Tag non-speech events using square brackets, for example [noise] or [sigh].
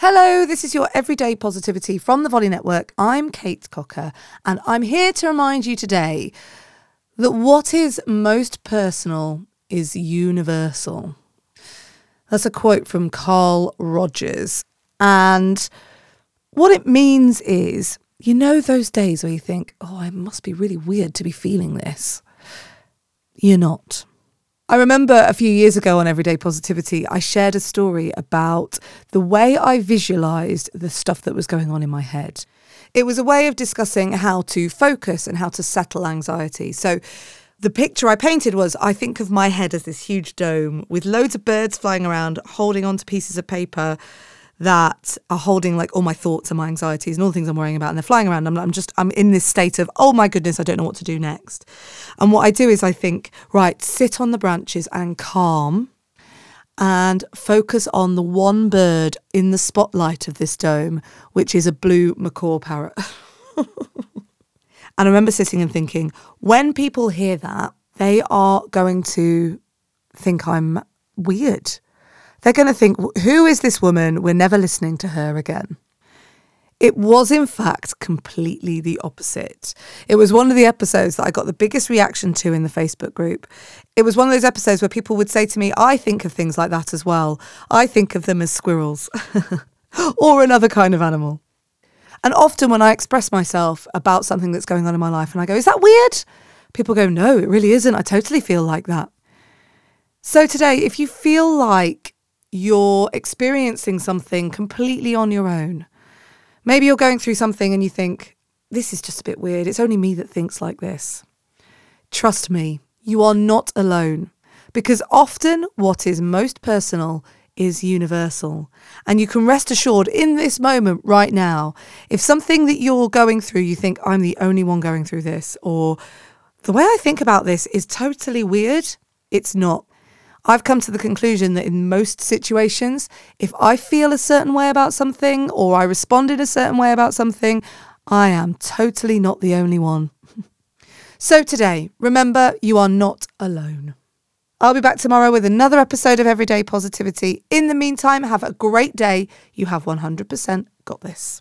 Hello, this is your everyday positivity from the Volley Network. I'm Kate Cocker, and I'm here to remind you today that what is most personal is universal. That's a quote from Carl Rogers. And what it means is, you know, those days where you think, oh, I must be really weird to be feeling this. You're not. I remember a few years ago on Everyday Positivity, I shared a story about the way I visualized the stuff that was going on in my head. It was a way of discussing how to focus and how to settle anxiety. So, the picture I painted was I think of my head as this huge dome with loads of birds flying around, holding onto pieces of paper that are holding like all my thoughts and my anxieties and all the things I'm worrying about. And they're flying around. I'm, I'm just, I'm in this state of, oh my goodness, I don't know what to do next. And what I do is I think, right, sit on the branches and calm and focus on the one bird in the spotlight of this dome, which is a blue macaw parrot. [laughs] and I remember sitting and thinking, when people hear that, they are going to think I'm weird they're going to think, who is this woman? We're never listening to her again. It was, in fact, completely the opposite. It was one of the episodes that I got the biggest reaction to in the Facebook group. It was one of those episodes where people would say to me, I think of things like that as well. I think of them as squirrels [laughs] or another kind of animal. And often when I express myself about something that's going on in my life and I go, Is that weird? People go, No, it really isn't. I totally feel like that. So today, if you feel like you're experiencing something completely on your own. Maybe you're going through something and you think, this is just a bit weird. It's only me that thinks like this. Trust me, you are not alone because often what is most personal is universal. And you can rest assured in this moment right now, if something that you're going through, you think, I'm the only one going through this, or the way I think about this is totally weird, it's not. I've come to the conclusion that in most situations, if I feel a certain way about something or I respond in a certain way about something, I am totally not the only one. [laughs] so today, remember, you are not alone. I'll be back tomorrow with another episode of Everyday Positivity. In the meantime, have a great day. You have 100% got this.